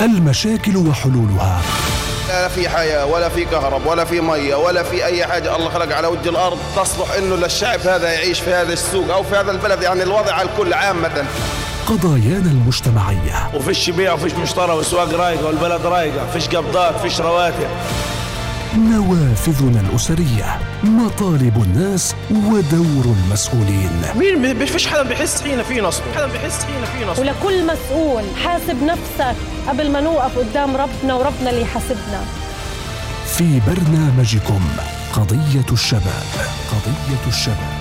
المشاكل وحلولها. لا في حياة ولا في كهرب ولا في مية ولا في أي حاجة الله خلق على وجه الأرض تصلح إنه للشعب هذا يعيش في هذا السوق أو في هذا البلد يعني الوضع على الكل عامة قضايانا المجتمعية. وفيش بيع وفيش مشترى والسواق رايقة والبلد رايقة فيش قبضات فيش رواتب. نوافذنا الأسرية مطالب الناس ودور المسؤولين. مين فيش حدا بيحس حين في نصب حدا بيحس حين في نصب ولكل مسؤول حاسب نفسك قبل ما نوقف قدام ربنا وربنا اللي يحاسبنا. في برنامجكم قضية الشباب قضية الشباب.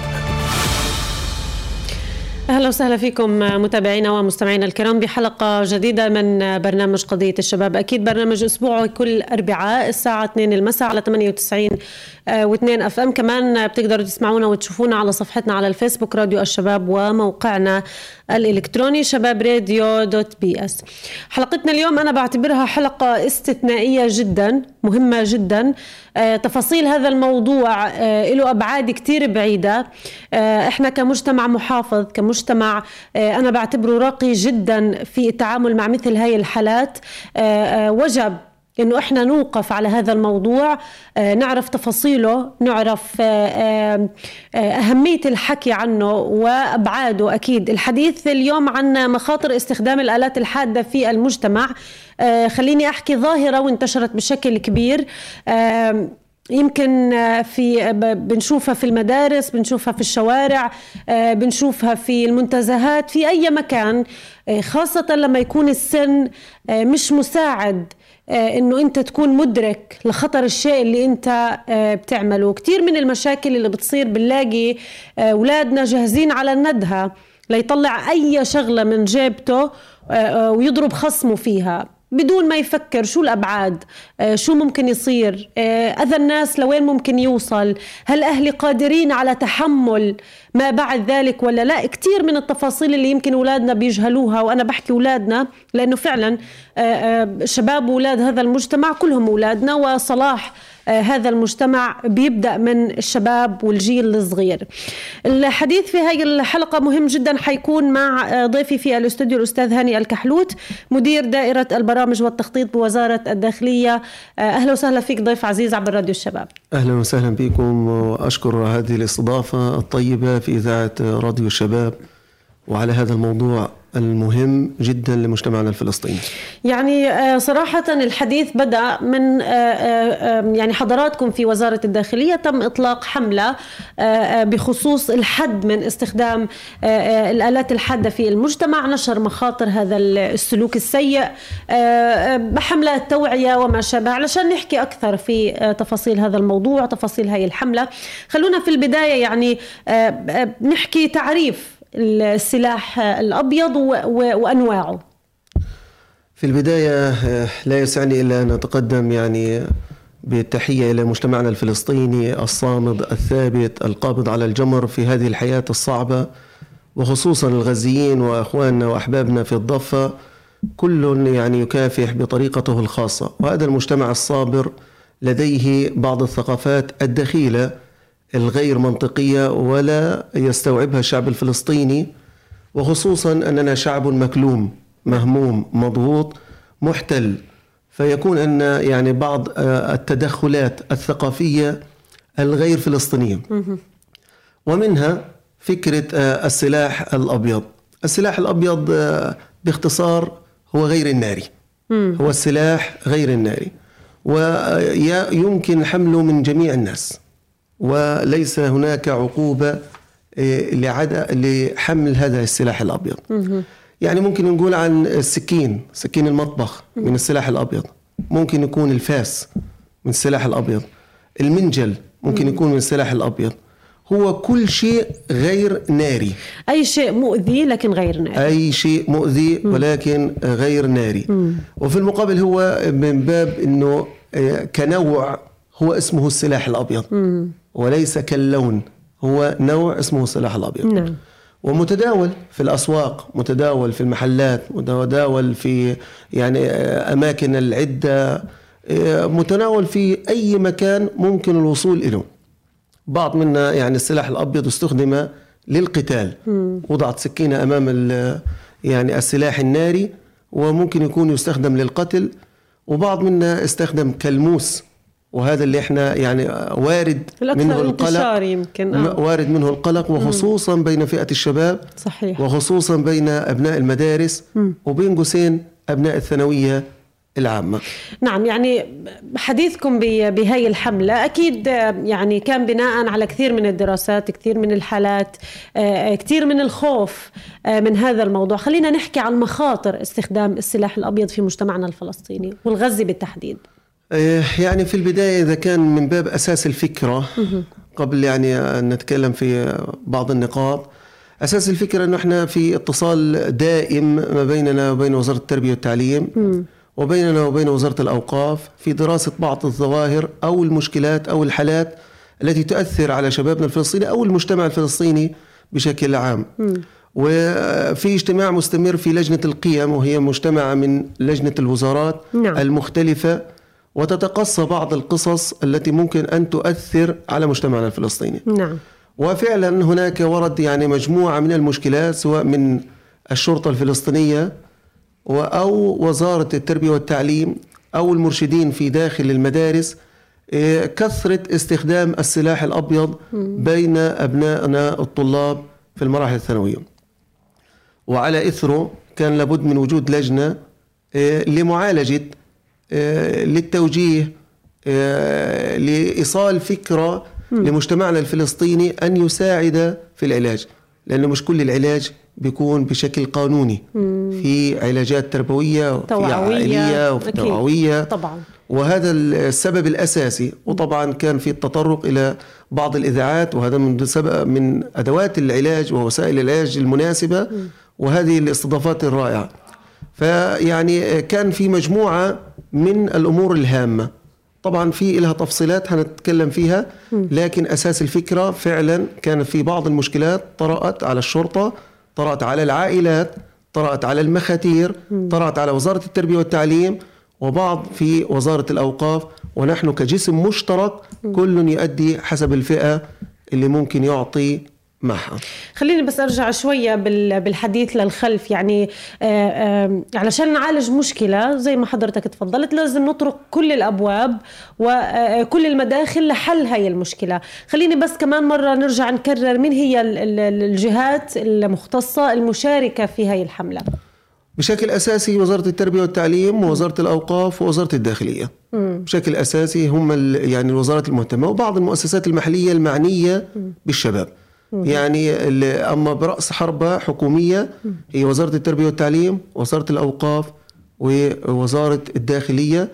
أهلا وسهلا فيكم متابعينا ومستمعينا الكرام بحلقة جديدة من برنامج قضية الشباب. أكيد برنامج أسبوعي كل أربعاء الساعة 2 المساء على 98 و2 أف إم. كمان بتقدروا تسمعونا وتشوفونا على صفحتنا على الفيسبوك راديو الشباب وموقعنا الإلكتروني شباب راديو dot بي إس. حلقتنا اليوم أنا بعتبرها حلقة استثنائية جدا مهمة جدا. تفاصيل هذا الموضوع له أبعاد كتير بعيدة. إحنا كمجتمع محافظ كمجتمع أنا بعتبره راقي جدا في التعامل مع مثل هاي الحالات. وجب إنه إحنا نوقف على هذا الموضوع. نعرف تفاصيله نعرف أهمية الحكي عنه وأبعاده أكيد. الحديث اليوم عن مخاطر استخدام الآلات الحادة في المجتمع. خليني أحكي ظاهرة وانتشرت بشكل كبير. يمكن في بنشوفها في المدارس بنشوفها في الشوارع بنشوفها في المنتزهات في أي مكان خاصة لما يكون السن مش مساعد إنه أنت تكون مدرك لخطر الشيء اللي أنت بتعمله. كثير من المشاكل اللي بتصير بنلاقي أولادنا جاهزين على الندهة ليطلع أي شغلة من جيبته ويضرب خصمه فيها. بدون ما يفكر شو الأبعاد شو ممكن يصير أذى الناس لوين ممكن يوصل هل أهلي قادرين على تحمل ما بعد ذلك ولا لا؟ كثير من التفاصيل اللي يمكن أولادنا بيجهلوها وأنا بحكي أولادنا لأنه فعلا شباب أولاد هذا المجتمع كلهم أولادنا وصلاح هذا المجتمع بيبدأ من الشباب والجيل الصغير. الحديث في هذه الحلقة مهم جدا حيكون مع ضيفي في الاستوديو الأستاذ هاني الكحلوت مدير دائرة البرامج والتخطيط بوزارة الداخلية. أهلا وسهلا فيك ضيف عزيز عبر راديو الشباب. أهلا وسهلا بكم واشكر هذه الإستضافة الطيبة في إذاعة راديو الشباب وعلى هذا الموضوع المهم جدا لمجتمعنا الفلسطيني. يعني صراحة الحديث بدأ من يعني حضراتكم في وزارة الداخلية تم إطلاق حملة بخصوص الحد من استخدام الآلات الحادة في المجتمع نشر مخاطر هذا السلوك السيء بحملة توعية وما شابه. علشان نحكي أكثر في تفاصيل هذا الموضوع تفاصيل هاي الحملة خلونا في البداية يعني نحكي تعريف السلاح الأبيض وأنواعه. في البداية لا يسعني إلا أن أتقدم يعني بالتحية إلى مجتمعنا الفلسطيني الصامد الثابت القابض على الجمر في هذه الحياة الصعبة وخصوصا الغزيين وأخواننا وأحبابنا في الضفة. كل يعني يكافح بطريقته الخاصة وهذا المجتمع الصابر لديه بعض الثقافات الدخيلة الغير منطقية ولا يستوعبها الشعب الفلسطيني وخصوصا أننا شعب مكلوم مهموم مضغوط محتل. فيكون أن يعني بعض التدخلات الثقافية الغير فلسطينية. ومنها فكرة السلاح الأبيض. السلاح الأبيض باختصار هو غير الناري. هو السلاح غير الناري. ويمكن حمله من جميع الناس. وليس هناك عقوبة لحمل هذا السلاح الأبيض. يعني ممكن نقول عن السكين سكين المطبخ من السلاح الأبيض. ممكن يكون الفاس من السلاح الأبيض. المنجل ممكن يكون من السلاح الأبيض. هو كل شيء غير ناري. أي شيء مؤذي لكن غير ناري. أي شيء مؤذي ولكن غير ناري. وفي المقابل هو من باب أنه كنوع هو اسمه السلاح الأبيض. وليس كاللون هو نوع اسمه السلاح الأبيض. نعم. ومتداول في الأسواق متداول في المحلات متداول في يعني أماكن العدة متناول في أي مكان ممكن الوصول إليه. بعض منا يعني السلاح الأبيض استخدم للقتال. وضعت سكينة أمام يعني السلاح الناري وممكن يكون يستخدم للقتل. وبعض منا استخدم كالموس وهذا اللي إحنا يعني وارد منه القلق يمكن آه. وارد منه القلق وخصوصا بين فئة الشباب صحيح. وخصوصا بين أبناء المدارس وبين قوسين أبناء الثانوية العامة. نعم يعني حديثكم بهاي الحملة أكيد آه، يعني كان بناء على كثير من الدراسات كثير من الحالات آه، كثير من الخوف آه، من هذا الموضوع. خلينا نحكي عن مخاطر استخدام السلاح الأبيض في مجتمعنا الفلسطيني والغزي بالتحديد. يعني في البداية إذا كان من باب أساس الفكرة قبل يعني أن نتكلم في بعض النقاط أساس الفكرة أنه إحنا في اتصال دائم ما بيننا وبين وزارة التربية والتعليم وبيننا وبين وزارة الأوقاف في دراسة بعض الظواهر أو المشكلات أو الحالات التي تؤثر على شبابنا الفلسطيني أو المجتمع الفلسطيني بشكل عام. وفي اجتماع مستمر في لجنة القيم وهي مجتمع من لجنة الوزارات نعم. المختلفة وتتقصى بعض القصص التي ممكن أن تؤثر على مجتمعنا الفلسطيني. نعم. وفعلا هناك ورد يعني مجموعة من المشكلات سواء من الشرطة الفلسطينية أو وزارة التربية والتعليم أو المرشدين في داخل المدارس إيه، كثرة استخدام السلاح الأبيض بين أبنائنا الطلاب في المراحل الثانوية. وعلى إثره كان لابد من وجود لجنة إيه، لمعالجة للتوجيه إيه، لإيصال فكرة لمجتمعنا الفلسطيني أن يساعد في العلاج لأنه مش كل العلاج بيكون بشكل قانوني. في علاجات تربوية وفي. عائلية وفي أكيد. توعوية. طبعا. وهذا السبب الأساسي. وطبعا كان في التطرق إلى بعض الإذاعات وهذا من سبب من أدوات العلاج ووسائل العلاج المناسبة. وهذه الاستضافات الرائعة. فيعني كان في مجموعة من الأمور الهامة. طبعا في لها تفصيلات هنتكلم فيها لكن أساس الفكرة فعلا كان في بعض المشكلات طرأت على الشرطة طرأت على العائلات طرأت على المخاتير طرأت على وزارة التربية والتعليم وبعض في وزارة الأوقاف. ونحن كجسم مشترك كل يؤدي حسب الفئة اللي ممكن يعطي معها. خليني بس أرجع شوية بال- بالحديث للخلف. يعني آه، آه، علشان نعالج مشكلة زي ما حضرتك تفضلت لازم نطرق كل الأبواب وكل المداخل لحل هاي المشكلة. خليني بس كمان مرة نرجع نكرر مين هي ال- ال- الجهات المختصة المشاركة في هاي الحملة. بشكل أساسي وزارة التربية والتعليم ووزارة الأوقاف ووزارة الداخلية. بشكل أساسي هم يعني الوزارات المهتمة وبعض المؤسسات المحلية المعنية بالشباب. يعني أما برأس حربة حكومية هي وزارة التربية والتعليم وزارة الأوقاف ووزارة الداخلية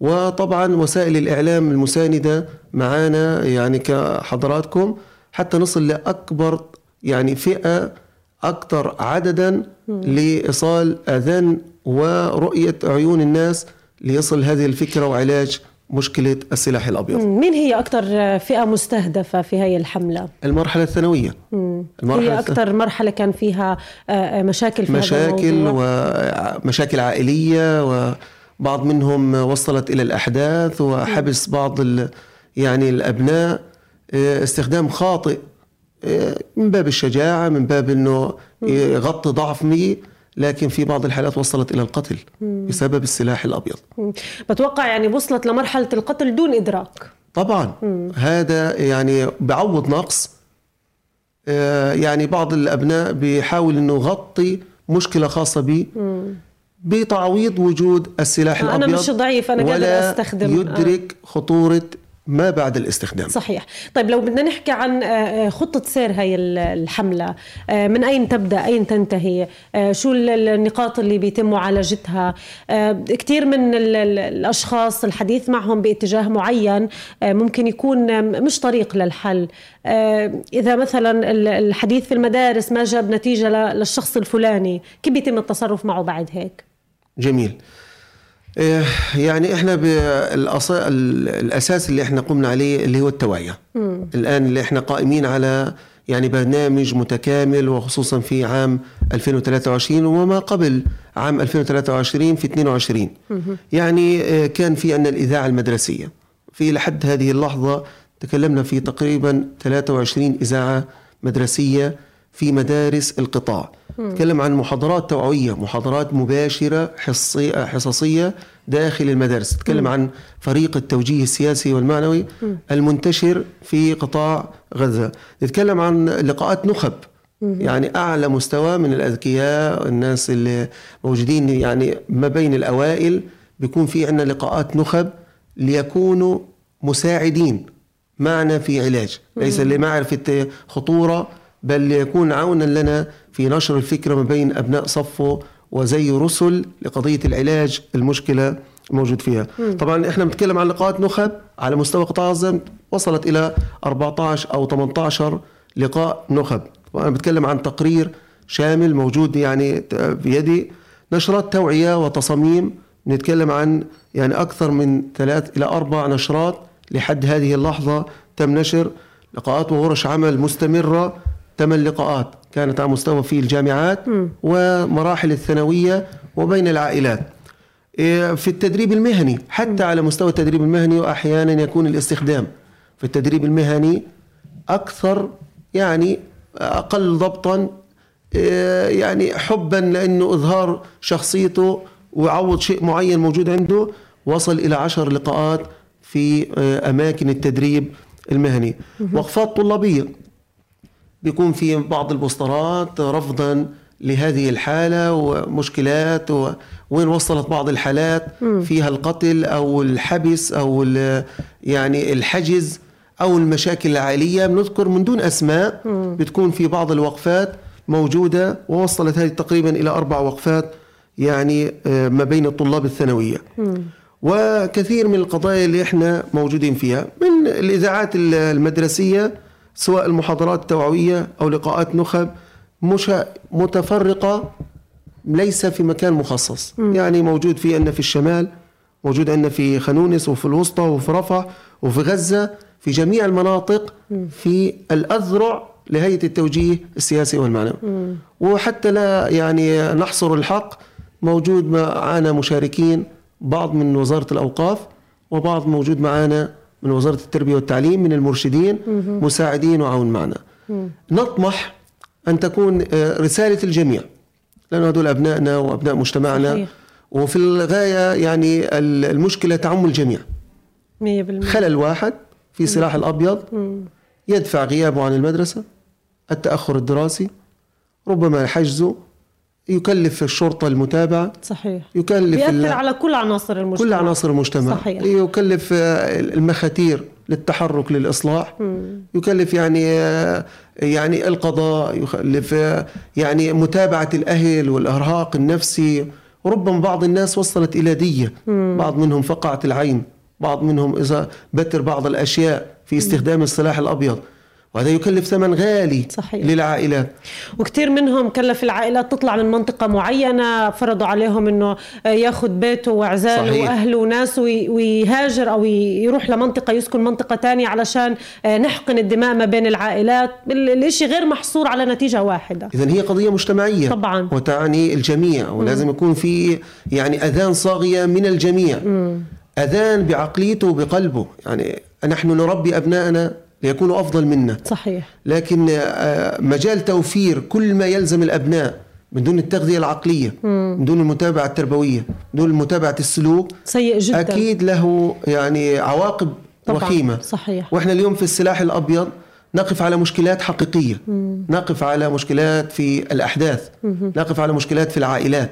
وطبعا وسائل الإعلام المساندة معانا يعني كحضراتكم حتى نصل لأكبر يعني فئة أكثر عددا لإيصال اذان ورؤية عيون الناس ليصل هذه الفكرة وعلاج مشكلة السلاح الأبيض. مين هي أكثر فئة مستهدفة في هاي الحملة؟ المرحلة الثانوية. المرحلة هي أكثر مرحلة كان فيها آه، آه، مشاكل في مشاكل ومشاكل عائلية وبعض منهم وصلت إلى الأحداث وحبس بعض ال- يعني الأبناء. آه، استخدام خاطئ من باب الشجاعة من باب إنه يغطي ضعف مي لكن في بعض الحالات وصلت إلى القتل بسبب السلاح الأبيض. مم. بتوقع يعني وصلت لمرحلة القتل دون إدراك. طبعا. هذا يعني بعوض نقص. آه، يعني بعض الأبناء بيحاول إنه يغطي مشكلة خاصة به بتعويض وجود السلاح أنا الأبيض مش ضعيف، أنا قادر ولا أستخدم. يدرك خطورة ما بعد الاستخدام. صحيح. طيب لو بدنا نحكي عن آه، آه، خطة سير هاي ال- الحملة آه، من أين تبدأ؟ أين تنتهي؟ شو ال- ال- النقاط اللي بيتم معالجتها كثير من ال- ال- الأشخاص الحديث معهم باتجاه معين ممكن يكون مش طريق للحل. إذا مثلا ال- الحديث في المدارس ما جاب نتيجة للشخص الفلاني كيف بيتم التصرف معه بعد هيك؟ جميل. يعني إحنا بالأص... ال- الأساس اللي إحنا قمنا عليه اللي هو التوعية. الآن اللي إحنا قائمين على يعني برنامج متكامل وخصوصا في عام 2023 وما قبل عام 2023 في 22 يعني آه، كان في عندنا الإذاعة المدرسية. في لحد هذه اللحظة تكلمنا في تقريبا 23 إذاعة مدرسية في مدارس القطاع. نتكلم عن محاضرات توعوية محاضرات مباشرة حصية حصصية داخل المدارس. نتكلم عن فريق التوجيه السياسي والمعنوي المنتشر في قطاع غزة. نتكلم عن لقاءات نخب. يعني أعلى مستوى من الأذكياء الناس اللي موجودين يعني ما بين الأوائل بيكون في عندنا لقاءات نخب ليكونوا مساعدين معنا في علاج. ليس لمعرفة خطورة بل ليكون عونا لنا في نشر الفكرة ما بين أبناء صفه وزي رسل لقضية العلاج المشكلة الموجود فيها. طبعا إحنا بنتكلم عن لقاءات نخب على مستوى قطاع غزة وصلت إلى 14 أو 18 لقاء نخب. وأنا بتكلم عن تقرير شامل موجود يعني بيدي نشرات توعية وتصاميم نتكلم عن يعني أكثر من ثلاث إلى أربع نشرات لحد هذه اللحظة تم نشر لقاءات وورش عمل مستمرة ثمان لقاءات كانت على مستوى في الجامعات ومراحل الثانوية وبين العائلات. إيه، في التدريب المهني حتى على مستوى التدريب المهني وأحيانا يكون الاستخدام. في التدريب المهني أكثر يعني أقل ضبطا إيه، يعني حبا لأنه إظهار شخصيته ويعوض شيء معين موجود عنده وصل إلى عشر لقاءات في آه، أماكن التدريب المهني. وقفات طلابية. بيكون في بعض البوسترات رفضا لهذه الحالة ومشكلات وين وصلت بعض الحالات فيها القتل أو الحبس أو يعني الحجز أو المشاكل العائلية. بنذكر من دون أسماء بتكون في بعض الوقفات موجودة ووصلت هذه تقريبا إلى أربع وقفات يعني آه، ما بين الطلاب الثانوية. وكثير من القضايا اللي إحنا موجودين فيها من الإذاعات المدرسية سواء المحاضرات التوعوية أو لقاءات نخب مش متفرقة ليس في مكان مخصص. م. يعني موجود في عندنا في الشمال موجود عندنا في خانونس وفي الوسطى وفي رفح وفي غزة في جميع المناطق في الأذرع لهيئة التوجيه السياسي والمعنوي. وحتى لا يعني نحصر الحق موجود معنا مشاركين بعض من وزارة الأوقاف وبعض موجود معنا من وزارة التربية والتعليم من المرشدين مساعدين وعون معنا. نطمح أن تكون آه، رسالة الجميع لأن هذول أبنائنا وأبناء مجتمعنا. صحيح. وفي الغاية يعني المشكلة تعم الجميع. 100% خلل واحد في سلاح الأبيض. يدفع غيابه عن المدرسة التأخر الدراسي ربما حجزه يكلف الشرطة المتابعة صحيح. يكلف يأثر على كل عناصر المجتمع. كل عناصر المجتمع. صحيح. يكلف آه، المخاتير للتحرك للإصلاح. مم. يكلف يعني آه، يعني القضاء يكلف آه، يعني متابعة الأهل والإرهاق النفسي. وربما بعض الناس وصلت إلى دية. مم. بعض منهم فقعت العين. بعض منهم إذا بتر بعض الأشياء في استخدام السلاح الأبيض. وهذا يكلف ثمن غالي صحيح. للعائلات. وكثير منهم كلف العائلات تطلع من منطقة معينة فرضوا عليهم إنه ياخذ بيته وعزاله صحيح. وأهله وناسه ويهاجر أو يروح لمنطقة يسكن منطقة ثانية علشان آه، نحقن الدماء ما بين العائلات. الإشي غير محصور على نتيجة واحدة. اذا هي قضية مجتمعية. طبعا. وتعني الجميع ولازم يكون في يعني أذان صاغية من الجميع. م. أذان بعقليته وبقلبه. يعني نحن نربي ابنائنا ليكونوا أفضل منا صحيح لكن آه، مجال توفير كل ما يلزم الأبناء من دون التغذية العقلية مم. من دون المتابعة التربوية من دون متابعة السلوك سيء جدا أكيد له يعني عواقب طبعا. وخيمة صحيح وإحنا اليوم في السلاح الأبيض نقف على مشكلات حقيقية مم. نقف على مشكلات في الأحداث مم. نقف على مشكلات في العائلات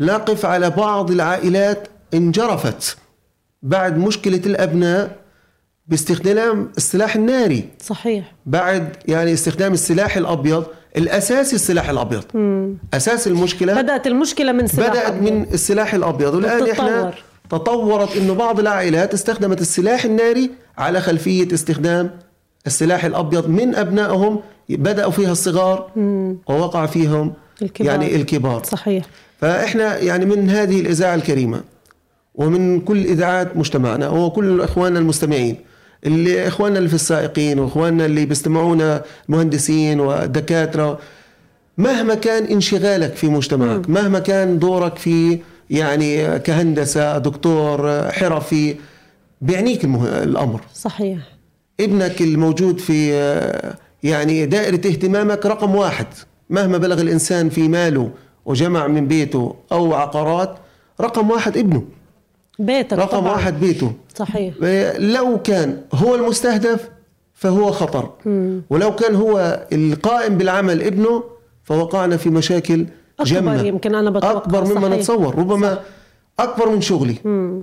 نقف على بعض العائلات انجرفت بعد مشكلة الأبناء باستخدام السلاح الناري صحيح بعد يعني استخدام السلاح الأبيض الأساسي السلاح الأبيض مم. أساس المشكلة بدأت المشكلة من سلاح بدأت أبيض. من السلاح الأبيض والآن إحنا تطورت إنه بعض العائلات استخدمت السلاح الناري على خلفية استخدام السلاح الأبيض من أبنائهم بدأوا فيها الصغار مم. ووقع فيهم الكبار. يعني الكبار صحيح فإحنا يعني من هذه الإذاعة الكريمة ومن كل إذاعات مجتمعنا وكل إخواننا المستمعين اللي إخواننا اللي في السائقين وإخواننا اللي بيستمعونا مهندسين ودكاتره مهما كان انشغالك في مجتمعك مهما كان دورك في يعني كهندسة دكتور حرفي بيعنيك. الأمر. صحيح. ابنك الموجود في يعني دائرة اهتمامك رقم واحد مهما بلغ الإنسان في ماله وجمع من بيته أو عقارات رقم واحد ابنه. بيتك رقم طبعاً. واحد بيته. صحيح. لو كان هو المستهدف فهو خطر. ولو كان هو القائم بالعمل ابنه فوقعنا في مشاكل أكبر جمة. يمكن أنا بتوقع، أكبر مما صحيح. نتصور. ربما أكبر من شغلي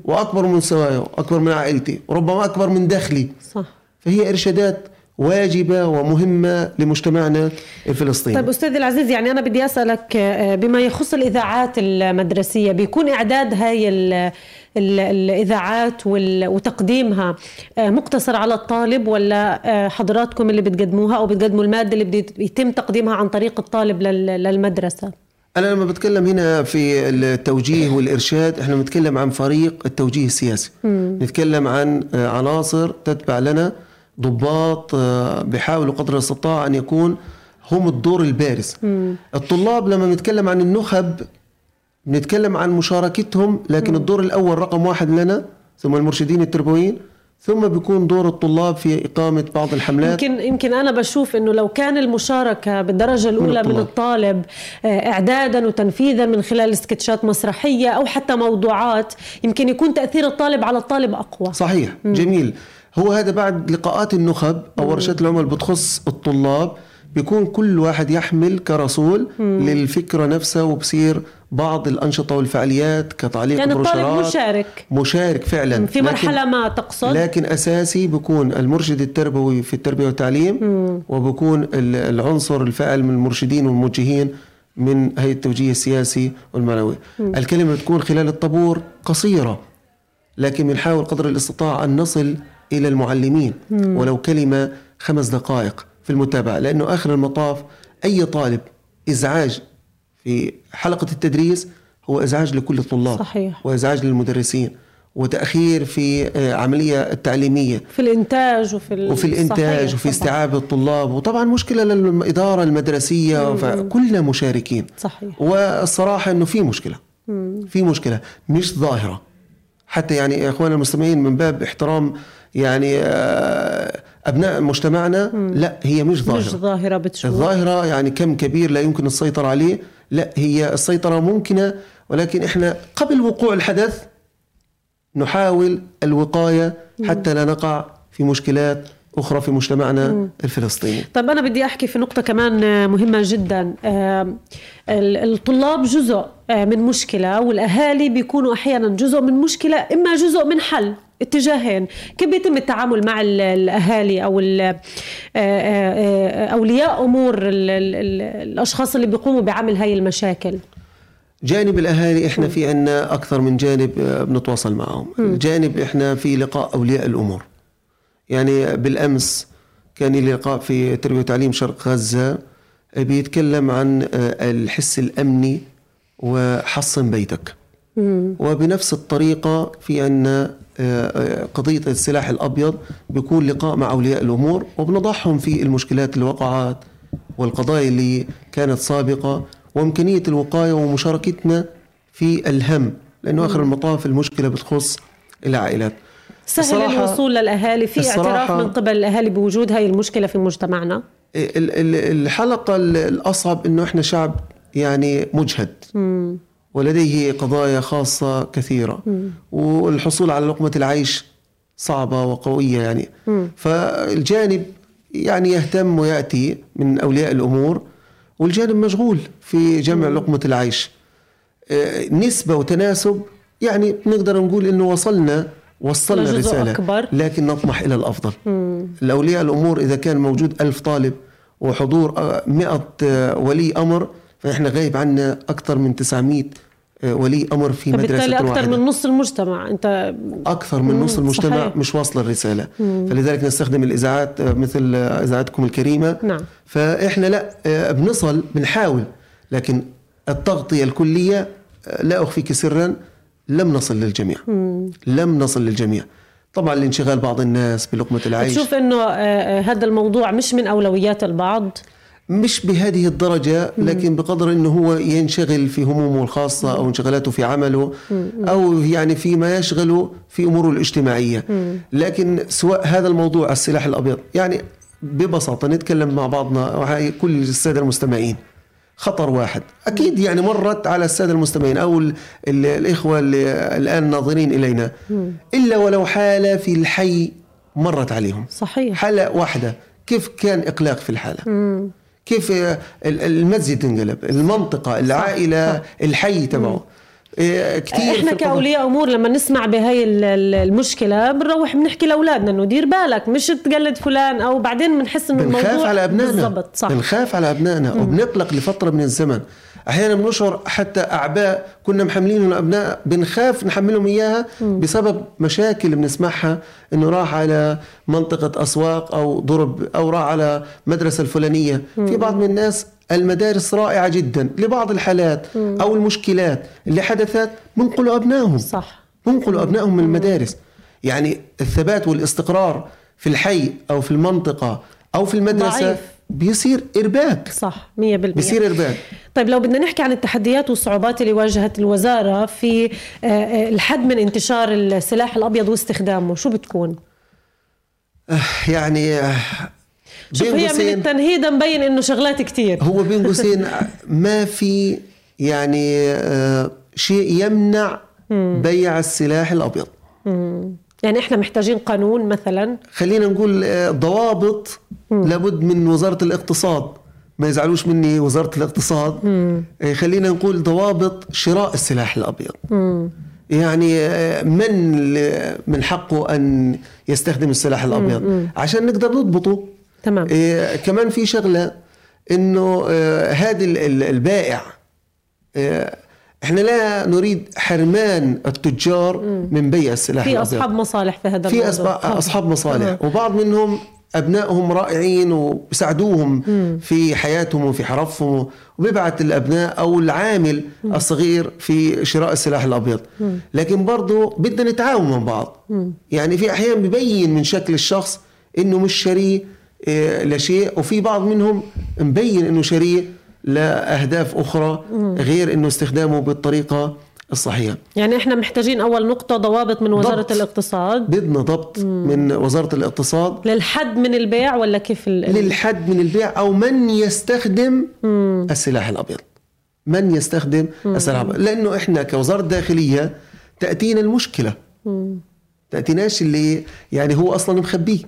وأكبر من سوايا وأكبر من عائلتي. وربما أكبر من دخلي. صح. فهي إرشادات واجبة ومهمة لمجتمعنا الفلسطيني طيب استاذي العزيز يعني أنا بدي أسألك آه، بما يخص الإذاعات المدرسية بيكون إعداد هاي ال ال الإذاعات وال- وتقديمها آه، مقتصر على الطالب ولا آه، حضراتكم اللي بتقدموها أو بتقدموا المادة اللي بده يتم تقديمها عن طريق الطالب لل- للمدرسة؟ أنا لما بتكلم هنا في التوجيه والإرشاد إحنا بنتكلم عن فريق التوجيه السياسي. نتكلم عن آه، عناصر تتبع لنا ضباط آه، بيحاولوا قدر الاستطاعة أن يكون هم الدور البارز. الطلاب لما بنتكلم عن النخب بنتكلم عن مشاركتهم لكن الدور الأول رقم واحد لنا ثم المرشدين التربويين ثم بيكون دور الطلاب في إقامة بعض الحملات. يمكن يمكن أنا بشوف إنه لو كان المشاركة بالدرجة الأولى من, الطلاب. الطالب آه، إعدادا وتنفيذا من خلال سكتشات مسرحية أو حتى موضوعات يمكن يكون تأثير الطالب على الطالب أقوى. صحيح جميل. هو هذا بعد لقاءات النخب أو ورشات العمل بتخص الطلاب. بيكون كل واحد يحمل كرسول للفكرة نفسها وبصير بعض الأنشطة والفعاليات كتعليق يعني الطالب مشارك. مشارك فعلا. في مرحلة ما تقصد. لكن أساسي بيكون المرشد التربوي في التربية والتعليم وبكون ال- العنصر الفاعل من المرشدين والموجهين من هيئه التوجيه السياسي والمعنوي. الكلمة بتكون خلال الطابور قصيرة لكن بنحاول قدر الاستطاعة أن نصل إلى المعلمين. ولو كلمة خمس دقائق في المتابعة لأنه آخر المطاف أي طالب إزعاج في حلقة التدريس هو إزعاج لكل الطلاب صحيح. وازعاج للمدرسين وتأخير في آه، عملية التعليمية. في الإنتاج وفي ال- وفي الإنتاج صحيح. وفي. استيعاب الطلاب وطبعا مشكلة للإدارة المدرسية فكلنا مشاركين. صحيح. والصراحة إنه في مشكلة. في مشكلة مش ظاهرة. حتى يعني يا اخواننا المستمعين من باب احترام يعني آه، أبناء مجتمعنا لا هي مش ظاهره مش ظاهرة. بتشوف. الظاهرة يعني كم كبير لا يمكن السيطرة عليه. لا هي السيطرة ممكنة ولكن إحنا قبل وقوع الحدث نحاول الوقاية حتى لا نقع في مشكلات أخرى في مجتمعنا الفلسطيني. طيب أنا بدي أحكي في نقطة كمان آه، مهمة جدا. ال- الطلاب جزء آه، من مشكلة والأهالي بيكونوا أحيانا جزء من مشكلة إما جزء من حل. اتجاهين. كيف بيتم التعامل مع ال- الأهالي أو ال- آه، آه، آه، أولياء أمور ال- ال- ال- الأشخاص اللي بيقوموا بعمل هاي المشاكل؟ جانب الأهالي إحنا في عنا أكثر من جانب بنتواصل معهم. الجانب إحنا في لقاء أولياء الأمور. يعني بالأمس كان لقاء في تربية وتعليم شرق غزة آه، بيتكلم عن الحس الأمني وحصن بيتك. وبنفس الطريقة في عنا قضية السلاح الأبيض بيكون لقاء مع أولياء الأمور وبنضعهم في المشكلات اللي وقعت والقضايا اللي كانت سابقة وإمكانية الوقاية ومشاركتنا في الهم لأنه آخر المطاف المشكلة بتخص العائلات. سهل الوصول للأهالي في اعتراف من قبل الأهالي بوجود هاي المشكلة في مجتمعنا؟ ال- ال- الحلقة ال- الأصعب أنه إحنا شعب يعني مجهد. ولديه قضايا خاصة كثيرة. والحصول على لقمة العيش صعبة وقوية يعني. فالجانب يعني يهتم ويأتي من أولياء الأمور والجانب مشغول في جمع لقمة العيش. آه، نسبة وتناسب يعني نقدر نقول إنه وصلنا وصلنا الرسالة أكبر. لكن نطمح إلى الأفضل. الأولياء الأمور إذا كان موجود ألف طالب وحضور آه، مئة آه، ولي أمر فإحنا غايب عنا أكثر من 900 آه، ولي أمر في مدرسة فبالتالي أكثر واحدة من نص المجتمع. أنت أكثر من نص مم، المجتمع صحيح. مش واصلة الرسالة. فلذلك نستخدم الإذاعات آه، مثل آه، إذاعتكم الكريمة. نعم. فإحنا لا بنصل بنحاول لكن التغطية الكلية آه، لا أخفيك سرا لم نصل للجميع. لم نصل للجميع. طبعا لانشغال بعض الناس بلقمة العيش. تشوف إنه هذا الموضوع مش من أولويات البعض. مش بهذه الدرجة لكن بقدر إنه هو ينشغل في همومه الخاصة أو انشغالاته في عمله أو يعني فيما يشغله في أموره الاجتماعية. لكن سواء هذا الموضوع السلاح الأبيض يعني ببساطة نتكلم مع بعضنا كل السادة المستمعين. خطر واحد. أكيد يعني مرت على السادة المستمعين أو ال ال الإخوة اللي الآن ناظرين إلينا. إلا ولو حالة في الحي مرت عليهم. صحيح. حالة واحدة. كيف كان إقلاق في الحالة؟ كيف ال- المسجد انقلب المنطقة العائلة الحي تبعه. إيه، كتير إحنا. كأولياء أمور لما نسمع بهاي ال- المشكلة بنروح بنحكي لأولادنا إنه دير بالك مش تقلد فلان أو بعدين بنحس إنه بنخاف الموضوع على أبنائنا بالضبط صح. بنخاف على أبنائنا. وبنقلق لفترة من الزمن. أحيانا بنشعر حتى أعباء كنا محملينهم الابناء بنخاف نحملهم إياها بسبب مشاكل بنسمعها إنه راح على منطقة أسواق أو ضرب أو راح على مدرسة الفلانية. في بعض من الناس المدارس رائعة جدا لبعض الحالات أو المشكلات اللي حدثت بنقلوا أبنائهم. صح. بنقلوا أبنائهم من المدارس. يعني الثبات والاستقرار في الحي أو في المنطقة أو في المدرسة ضعيف. بيصير إرباك. صح 100% بيصير إرباك. طيب لو بدنا نحكي عن التحديات والصعوبات اللي واجهت الوزارة في آه، آه، الحد من انتشار السلاح الأبيض واستخدامه شو بتكون؟ يعني آه، شوف هي من التنهيده مبين إنه شغلات كتير. هو بين قوسين ما في يعني شيء يمنع بيع السلاح الأبيض. يعني إحنا محتاجين قانون مثلا. خلينا نقول آه، ضوابط لابد من وزارة الاقتصاد. ما يزعلوش مني وزارة الاقتصاد. آه، خلينا نقول ضوابط شراء السلاح الأبيض. يعني آه، من من حقه أن يستخدم السلاح الأبيض؟ عشان نقدر نضبطه. تمام. آه، كمان في شغلة إنه هذا ال- ال- البائع آه، إحنا لا نريد حرمان التجار من بيع السلاح في. أصحاب مصالح في هذا في آه. أصحاب مصالح. وبعض منهم أبنائهم رائعين وبيساعدوهم في حياتهم وفي حرفهم. وبيبعت الأبناء أو العامل الصغير في شراء السلاح الأبيض. لكن برضه بدنا نتعاون مع بعض. يعني في أحيان ببين من شكل الشخص إنه مش شريه إيه، لشيء وفي بعض منهم مبين إنه شريه لأهداف أخرى غير إنه استخدامه بالطريقة الصحيحة. يعني إحنا محتاجين أول نقطة ضوابط من وزارة ضبط. الاقتصاد. بدنا ضبط من وزارة الاقتصاد. للحد من البيع ولا كيف ال... للحد من البيع أو من يستخدم السلاح الأبيض. من يستخدم السلاح الأبيض. لأنه إحنا كوزارة داخلية تأتينا المشكلة. تأتيناش اللي يعني هو أصلا مخبيه.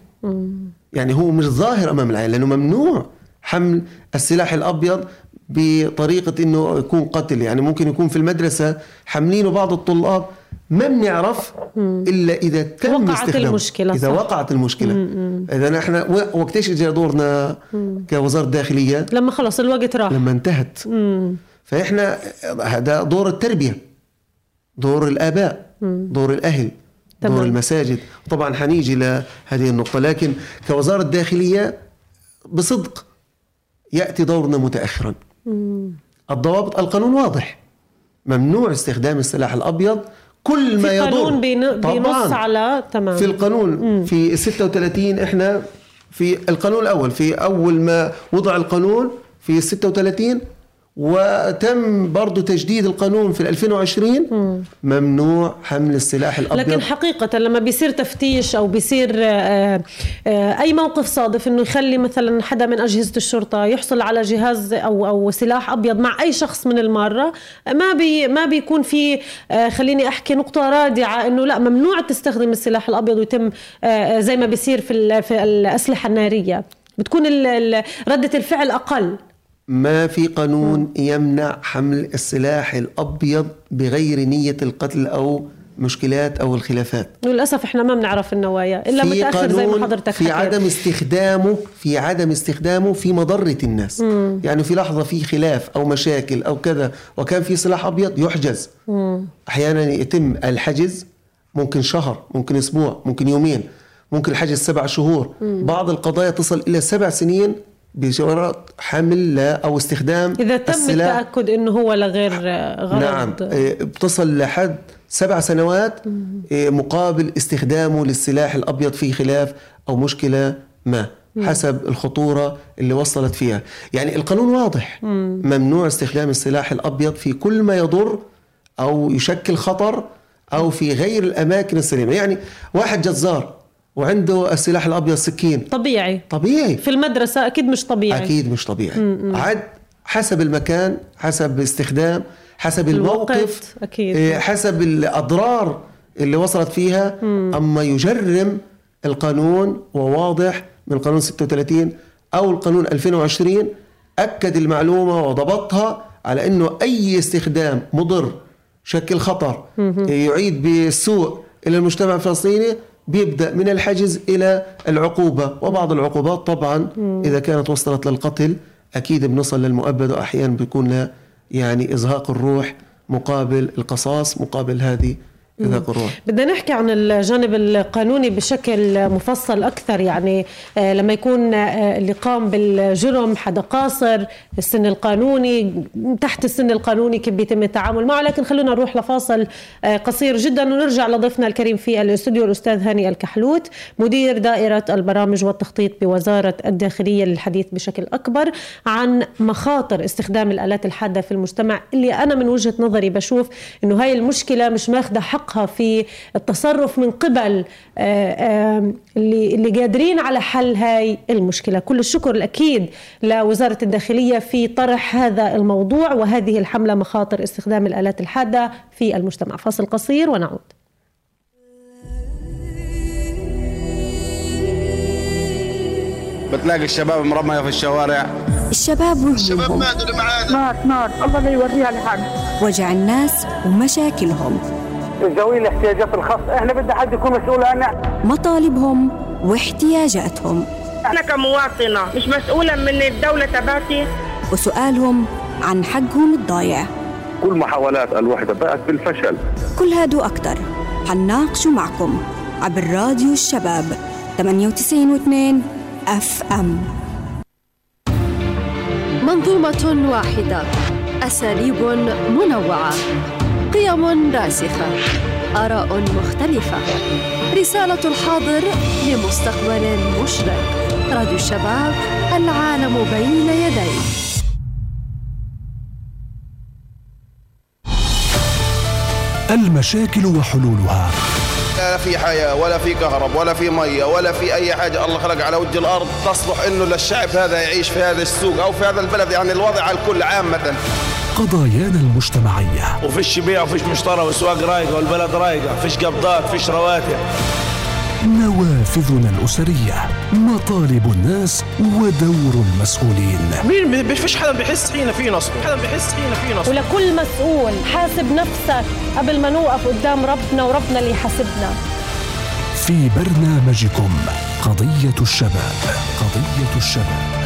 يعني هو مش ظاهر أمام العين لأنه ممنوع حمل السلاح الأبيض بطريقة إنه يكون قتل. يعني ممكن يكون في المدرسة حاملينه بعض الطلاب ما بنعرف إلا إذا تم وقعت استخدامه. المشكلة، إذا صح. وقعت المشكلة. إذا نحن و- وقتاش اجى دورنا كوزارة داخليه لما خلص الوقت راح. لما انتهت. فإحنا هذا دور التربية دور الآباء دور الأهل تمام. دور المساجد. طبعا حنيجي لهذه النقطة لكن كوزارة داخليه بصدق يأتي دورنا متاخرا. الضوابط القانون واضح. ممنوع استخدام السلاح الأبيض كل ما في يضر. قانون بين- طبعاً. بينص على تمام. في القانون في 36 إحنا في القانون الأول في أول ما وضع القانون في 36 وتم برضه تجديد القانون في 2020 ممنوع حمل السلاح الأبيض. لكن حقيقة لما بيصير تفتيش أو بيصير آه، آه، أي موقف صادف إنه يخلي مثلا حدا من أجهزة الشرطة يحصل على جهاز أو أو سلاح أبيض مع أي شخص من المرة ما بي ما بيكون في آه، خليني أحكي نقطة رادعة إنه لا ممنوع تستخدم السلاح الأبيض ويتم زي ما بيصير في في الأسلحة النارية. بتكون ردة الفعل أقل. ما في قانون يمنع حمل السلاح الأبيض بغير نية القتل أو مشكلات أو الخلافات وللأسف إحنا ما بنعرف النوايا إلا في متأخر زي ما حضرتك في حكيت. عدم استخدامه في عدم استخدامه في مضرة الناس مم. يعني في لحظة في خلاف أو مشاكل أو كذا وكان في سلاح أبيض يحجز مم. أحيانا يتم الحجز ممكن شهر ممكن أسبوع ممكن يومين ممكن الحجز سبع شهور مم. بعض القضايا تصل إلى سبع سنين بشرط حمل لا أو استخدام إذا تم السلاح. التأكد إنه هو لغير آه، غرض. نعم بتصل لحد سبع سنوات إيه، مقابل استخدامه للسلاح الأبيض في خلاف أو مشكلة ما حسب الخطورة اللي وصلت فيها. يعني القانون واضح. ممنوع استخدام السلاح الأبيض في كل ما يضر أو يشكل خطر أو في غير الأماكن السليمة. يعني واحد جزار وعنده السلاح الأبيض سكين. طبيعي. طبيعي. في المدرسة أكيد مش طبيعي. أكيد مش طبيعي. عاد حسب المكان حسب الاستخدام حسب الموقف أكيد. إيه، حسب الأضرار اللي وصلت فيها. أما يجرم القانون وواضح من قانون 36 أو القانون 2020 أكد المعلومة وضبطها على إنه أي استخدام مضر شكل خطر يعيد بالسوء إلى المجتمع الفلسطيني بيبدأ من الحجز إلى العقوبة. وبعض العقوبات طبعا إذا كانت وصلت للقتل أكيد بنصل للمؤبد واحيانا بيكون يعني إزهاق الروح مقابل القصاص مقابل هذه بدنا نحكي عن الجانب القانوني بشكل مفصل أكثر يعني آه، لما يكون آه، اللي قام بالجرم حدا قاصر السن القانوني تحت السن القانوني كيف بيتم التعامل معه لكن خلونا نروح لفاصل آه، قصير جدا ونرجع لضيفنا الكريم في الاستوديو الأستاذ هاني الكحلوت مدير دائرة البرامج والتخطيط بوزارة الداخلية للحديث بشكل أكبر عن مخاطر استخدام الآلات الحادة في المجتمع اللي أنا من وجهة نظري بشوف إنه هاي المشكلة مش ماخذة حقها في التصرف من قبل آه، آه، اللي اللي قادرين على حل هاي المشكلة. كل الشكر الأكيد لوزارة الداخلية في طرح هذا الموضوع وهذه الحملة مخاطر استخدام الآلات الحادة في المجتمع. فاصل قصير ونعود. بتلاقي الشباب مرمية في الشوارع. الشباب وهمومهم نار نار الله لا يوريها لحد. وجع الناس ومشاكلهم. ذوي الاحتياجات الخاصة إحنا بدنا حد يكون مسؤول عنها. مطالبهم واحتياجاتهم. أنا كمواطنة مش مسؤولة من الدولة تبعتي. وسؤالهم عن حقهم الضايع. كل محاولات الوحدة بقت بالفشل. كل هادو أكتر. حنناقشوا معكم عبر راديو الشباب 98 أف إم. منظومة واحدة. أساليب منوعة. قيم راسخة آراء مختلفة. رسالة الحاضر لمستقبل مشرق. راديو الشباب العالم بين يديك المشاكل وحلولها. لا في حياة ولا في كهرب ولا في مية ولا في أي حاجة الله خلق على وجه الأرض تصلح إنه للشعب هذا يعيش في هذا السوق أو في هذا البلد يعني الوضع على الكل عامة قضايانا المجتمعية. وفيش بيع وفيش مشترى والسواق رايقة والبلد رايقة فيش قبضات فيش رواتب. نوافذنا الأسرية مطالب الناس ودور المسؤولين. مين فيش حدا بيحس حين في نصب حدا بيحس حين في نصب. ولكل مسؤول حاسب نفسك قبل ما نوقف قدام ربنا وربنا اللي يحاسبنا. في برنامجكم قضية الشباب قضية الشباب.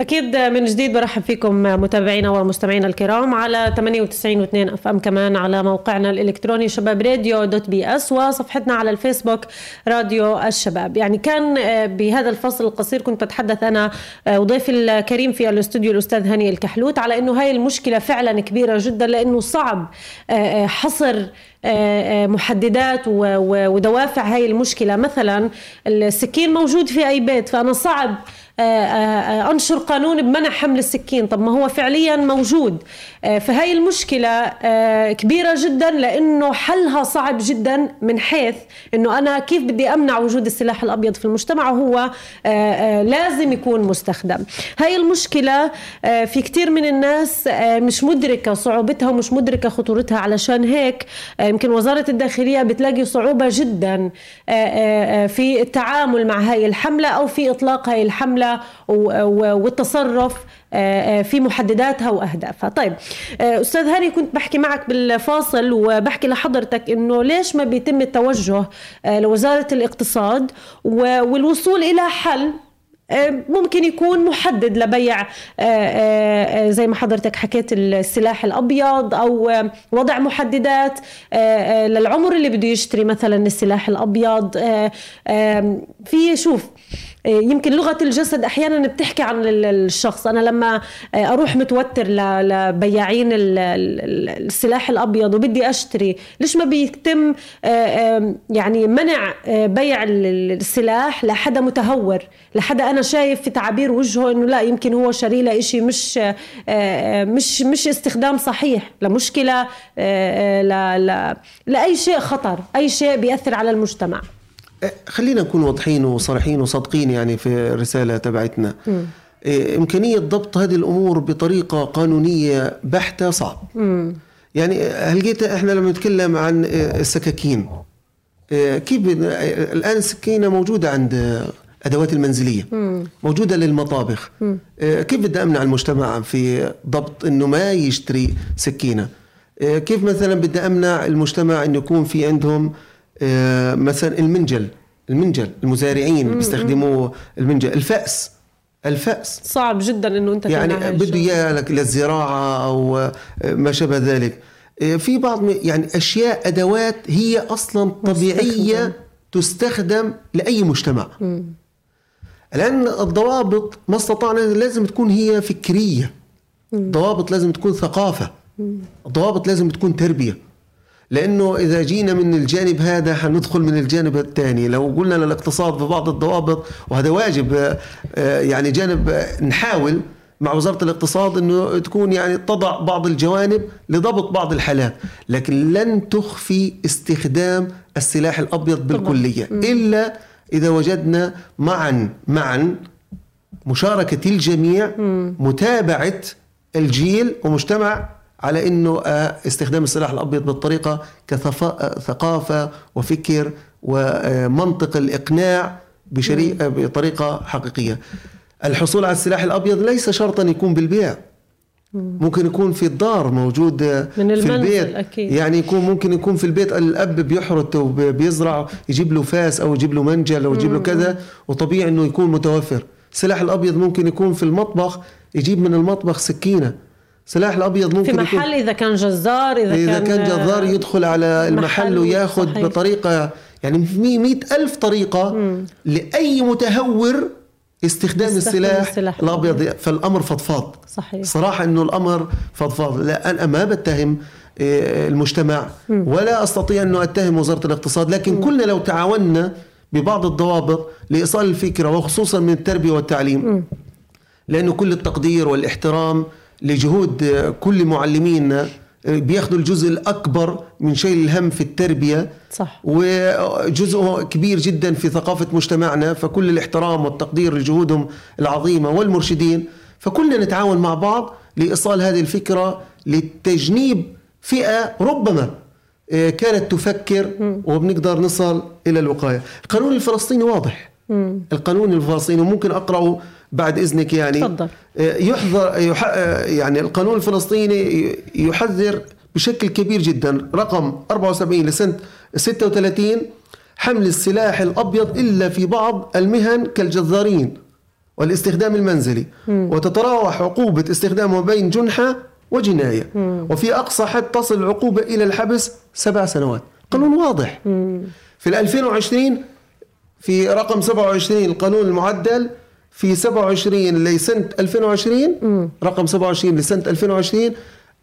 أكيد من جديد برحب فيكم متابعينا ومستمعينا الكرام على 98 و2 FM كمان على موقعنا الإلكتروني شباب راديو dot بي إس وصفحتنا على الفيسبوك راديو الشباب. يعني كان آه، بهذا الفصل القصير كنت بتحدث أنا آه، وضيفي الكريم في الاستوديو الأستاذ هاني الكحلوت على أنه هاي المشكلة فعلا كبيرة جدا لأنه صعب آه، حصر محددات ودوافع هاي المشكلة. مثلا السكين موجود في أي بيت فأنا صعب أنشر قانون بمنع حمل السكين. طب ما هو فعليا موجود. آه، فهي المشكلة آه، كبيرة جدا لأنه حلها صعب جدا من حيث إنه أنا كيف بدي أمنع وجود السلاح الأبيض في المجتمع وهو آه، آه، لازم يكون مستخدم. هاي المشكلة آه، في كثير من الناس آه، مش مدركة صعوبتها ومش مدركة خطورتها علشان هيك آه، يمكن وزارة الداخلية بتلاقي صعوبة جدا آه، آه، آه، في التعامل مع هاي الحملة أو في إطلاق هاي الحملة. والتصرف آه، آه، في محدداتها وأهدافها. طيب آه، أستاذ هاني كنت بحكي معك بالفاصل وبحكي لحضرتك إنه ليش ما بيتم التوجه لوزارة الاقتصاد والوصول إلى حل ممكن يكون محدد لبيع زي ما حضرتك حكيت السلاح الأبيض أو وضع محددات للعمر اللي بده يشتري مثلا السلاح الأبيض. في شوف يمكن لغة الجسد أحيانا بتحكي عن الشخص. أنا لما أروح متوتر لبياعين السلاح الأبيض وبدي أشتري ليش ما بيتم يعني منع بيع السلاح لحدا متهور لحدا أنا شايف في تعابير وجهه إنه لا يمكن هو شاري له إشي مش مش مش استخدام صحيح. لمشكلة لا لا لأي شيء خطر أي شيء بيأثر على المجتمع. إيه، خلينا نكون واضحين وصريحين وصادقين يعني في الرسالة تبعتنا. إيه، إمكانية ضبط هذه الأمور بطريقة قانونية بحتة صعب. مم. يعني هلقيت إحنا لما نتكلم عن السكاكين؟ إيه، كيف الآن السكينة موجودة عند أدوات المنزلية. مم. موجودة للمطابخ. مم. كيف بدي أمنع المجتمع في ضبط أنه ما يشتري سكينة؟ كيف مثلا بدي أمنع المجتمع أنه يكون في عندهم مثلا المنجل المنجل المزارعين بيستخدموا المنجل الفأس الفأس. صعب جدا إنه أنت يعني بده إياه لك للزراعة أو آه، ما شابه ذلك. آه، في بعض يعني أشياء أدوات هي أصلا طبيعية تستخدم لأي مجتمع. لأن الضوابط ما استطعنا لازم تكون هي فكرية. ضوابط لازم تكون ثقافة. ضوابط لازم تكون تربية. لأنه إذا جينا من الجانب هذا حندخل من الجانب الثاني. لو قلنا للاقتصاد ببعض الضوابط وهذا واجب آه، يعني جانب نحاول مع وزارة الاقتصاد إنه تكون يعني تضع بعض الجوانب لضبط بعض الحالات. لكن لن تخفي استخدام السلاح الأبيض بالكلية. إلا إذا وجدنا معا معا مشاركة الجميع متابعة الجيل ومجتمع على إنه آه، استخدام السلاح الأبيض بالطريقة كثقافه وفكر ومنطق الإقناع بشري... بطريقة حقيقية. الحصول على السلاح الأبيض ليس شرطا يكون بالبيع. ممكن يكون في الدار موجود من في البيت أكيد. يعني يكون ممكن يكون في البيت الأب بيحرث وبيزرع يجيب له فاس أو يجيب له منجل أو يجيب له كذا وطبيعي إنه يكون متوفر السلاح الأبيض ممكن يكون في المطبخ يجيب من المطبخ سكينة سلاح الأبيض ممكن في محل إذا كان جزار إذا, إذا كان, كان جزار يدخل على المحل وياخذ صحيح. بطريقة يعني في مئة ألف طريقة مم. لأي متهور استخدام السلاح, السلاح الأبيض فالأمر فضفاض صحيح صراحة أنه الأمر فضفاض لا أنا ما بتهم آه، المجتمع مم. ولا أستطيع أنه أتهم وزارة الاقتصاد لكن مم. كلنا لو تعاوننا ببعض الضوابط لإيصال الفكرة وخصوصا من التربية والتعليم مم. لأنه كل التقدير والإحترام لجهود كل معلمينا بياخذوا الجزء الأكبر من شيل الهم في التربية. صح. وجزء كبير جدا في ثقافة مجتمعنا فكل الاحترام والتقدير لجهودهم العظيمة والمرشدين. فكلنا نتعاون مع بعض لإيصال هذه الفكرة لتجنيب فئة ربما آه، كانت تفكر وبنقدر نصل إلى الوقاية. القانون الفلسطيني واضح. القانون الفلسطيني ممكن أقرأه بعد إذنك يعني تفضل آه، يحظر آه، يعني القانون الفلسطيني يحذر بشكل كبير جدا رقم 74 لسنة 36 حمل السلاح الأبيض إلا في بعض المهن كالجزارين والاستخدام المنزلي م. وتتراوح عقوبة استخدامه بين جنحة وجناية م. وفي أقصى حد تصل العقوبه إلى الحبس سبع سنوات قانون واضح م. في 2020 في رقم 27 القانون المعدل في 27 لسنة 2020 رقم 27 لسنة 2020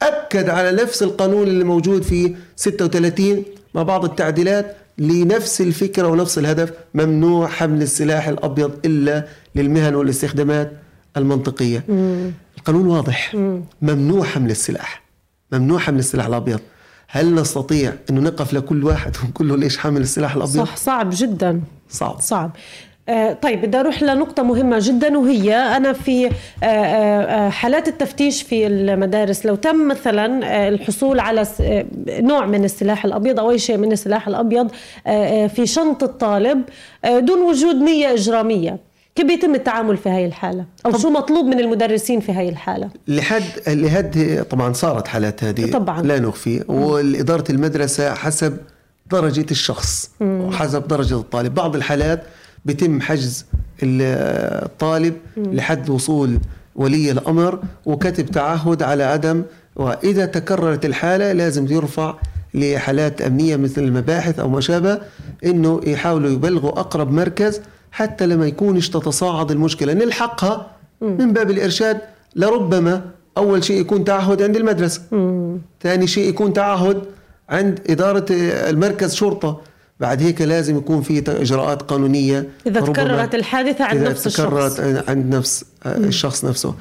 أكد على نفس القانون اللي موجود في 36 مع بعض التعديلات لنفس الفكرة ونفس الهدف ممنوع حمل السلاح الأبيض إلا للمهن والاستخدامات المنطقية. مم. القانون واضح. مم. ممنوع حمل السلاح. ممنوع حمل السلاح الأبيض. هل نستطيع أن نقف لكل واحد ونقول له ليش حامل السلاح الأبيض؟ صح صعب جدا. صعب. صعب. طيب بدي أروح لنقطة مهمة جدا وهي أنا في آه، آه، حالات التفتيش في المدارس لو تم مثلا الحصول على نوع من السلاح الأبيض أو أي شيء من السلاح الأبيض في شنطة طالب دون وجود نية إجرامية. كيف بيتم التعامل في هاي الحالة؟ أو شو مطلوب من المدرسين في هاي الحالة؟ لحد لحد طبعا صارت حالات هذه طبعا. لا نخفي والإدارة المدرسة حسب درجة الشخص وحسب درجة الطالب. بعض الحالات بيتم حجز الطالب لحد وصول ولي الأمر وكتب تعهد على عدم وإذا تكررت الحالة لازم يرفع لحالات أمنية مثل المباحث أو ما شابه إنه يحاولوا يبلغوا أقرب مركز حتى لما يكونش تتصاعد المشكلة. نلحقها من باب الإرشاد لربما أول شيء يكون تعهد عند المدرسة. ثاني شيء يكون تعهد عند إدارة المركز شرطة. بعد هيك لازم يكون في إجراءات قانونية إذا ربما تكررت الحادثة عند إذا نفس تكررت الشخص عند نفس الشخص نفسه.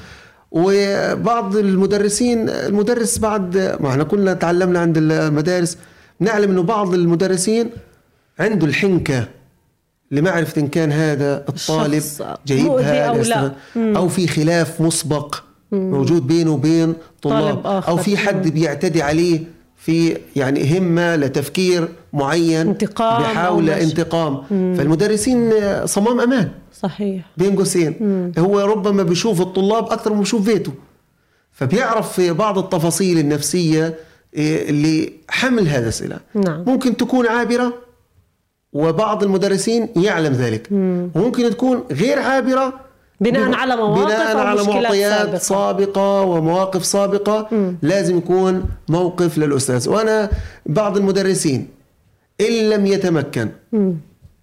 وبعض المدرسين المدرس بعد ما إحنا كلنا تعلمنا عند المدارس نعلم إنه بعض المدرسين عنده الحنكة لمعرفة إن كان هذا الطالب جيد أو لا. أو في خلاف مسبق موجود بينه وبين طلاب. طالب آخر. أو في حد بيعتدي عليه. في يعني همة لتفكير معين انتقام بحاول. انتقام. فالمدرسين صمام أمان. صحيح. بين قوسين. هو ربما بيشوف الطلاب أكثر من بيشوف بيته. فبيعرف في بعض التفاصيل النفسية إيه، اللي حمل هذا السلاح. نعم. ممكن تكون عابرة وبعض المدرسين يعلم ذلك. وممكن تكون غير عابرة بناء على مواقف بناء على معطيات سابقة. سابقة ومواقف سابقة لازم يكون موقف للأستاذ. وأنا بعض المدرسين إن لم يتمكن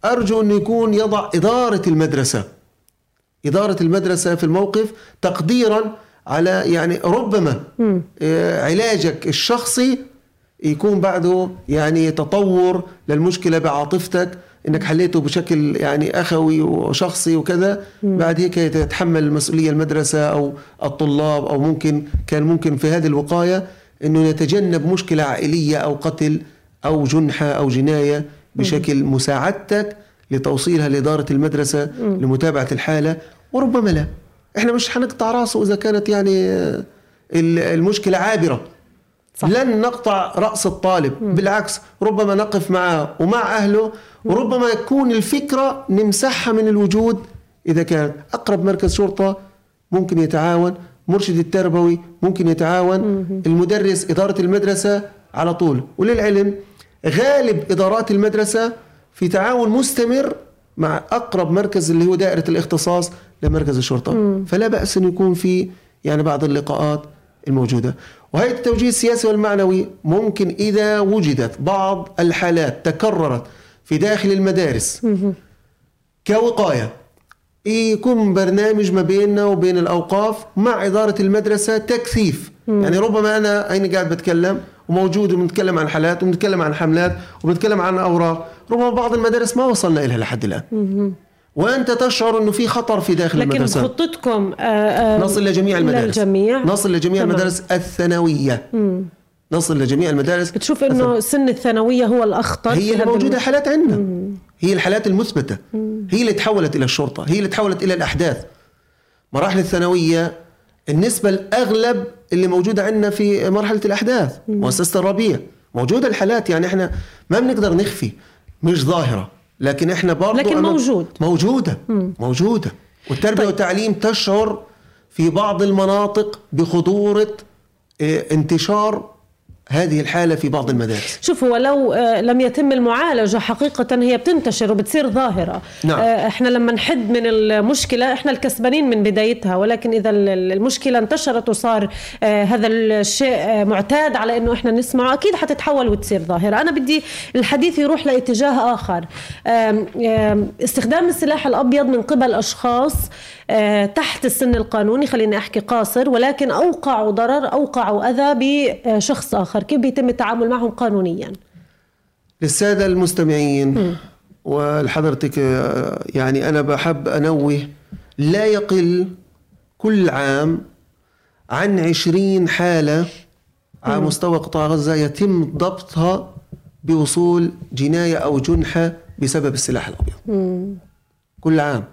أرجو أنه يكون يضع إدارة المدرسة إدارة المدرسة في الموقف تقديرا على يعني ربما آه، علاجك الشخصي يكون بعده يعني تطور للمشكلة بعاطفتك إنك حليته بشكل يعني أخوي وشخصي وكذا بعد هيك يتحمل المسؤوليه المدرسة أو الطلاب أو ممكن كان ممكن في هذه الوقاية إنه يتجنب مشكلة عائلية أو قتل أو جنحة أو جناية بشكل مساعدتك لتوصيلها لإدارة المدرسة لمتابعة الحالة وربما لا. إحنا مش حنقطع رأسه إذا كانت يعني ال- المشكلة عابرة. صح. لن نقطع رأس الطالب. بالعكس ربما نقف معه ومع أهله وربما يكون الفكرة نمسحها من الوجود. إذا كان أقرب مركز شرطة ممكن يتعاون مرشد التربوي ممكن يتعاون المدرس إدارة المدرسة على طول. وللعلم غالب إدارات المدرسة في تعاون مستمر مع أقرب مركز اللي هو دائرة الاختصاص لمركز الشرطة. فلا بأس أن يكون في يعني بعض اللقاءات الموجودة. وهيئه التوجيه السياسي والمعنوي ممكن إذا وجدت بعض الحالات تكررت في داخل المدارس كوقاية. يكون برنامج ما بيننا وبين الأوقاف مع إدارة المدرسة تكثيف. يعني ربما أنا أين قاعد بتكلم؟ وموجود وبنتكلم عن حالات وبنتكلم عن حملات وبنتكلم عن أوراق. ربما بعض المدارس ما وصلنا لها لحد الآن. وأنت تشعر إنه في خطر في داخل لكن المدرسة. خطتكم آه، آه، نصل لجميع المدارس. للجميع نصل لجميع تمام. المدارس الثانوية. نصل لجميع المدارس بتشوف إنه سن الثانوية هو الأخطر هي في اللي هذا موجودة الم- حالات عندنا. هي الحالات المثبتة. هي اللي تحولت إلى الشرطة. هي اللي تحولت إلى الأحداث. مراحل الثانوية النسبة الأغلب اللي موجودة عندنا في مرحلة الأحداث. مؤسسة الربيع. موجودة الحالات. يعني إحنا ما بنقدر نخفي. مش ظاهرة. لكن إحنا برضو لكن موجود. موجودة موجودة والتربية طيب. والتعليم تشعر في بعض المناطق بخطورة آه، انتشار هذه الحالة في بعض المدارس. شوف هو لو آه، لم يتم المعالجة حقيقة هي بتنتشر وبتصير ظاهرة. نعم. آه، إحنا لما نحد من المشكلة إحنا الكسبانين من بدايتها ولكن ال- المشكلة انتشرت وصار آه، هذا الشيء معتاد على إنه إحنا نسمعه أكيد حتتحول وتصير ظاهرة. أنا بدي الحديث يروح لاتجاه آم، استخدام السلاح الأبيض من قبل أشخاص آه، تحت السن القانوني خليني أحكي قاصر ولكن اوقعوا ضرر اوقعوا أذى بشخص آخر كيف بيتم التعامل معهم قانونيا؟ للسادة المستمعين ولحضرتك آه، يعني أنا بحب أنوه لا يقل كل عام عن عشرين حالة على مستوى قطاع غزة يتم ضبطها بوصول جناية أو جنحة بسبب السلاح الأبيض. كل عام.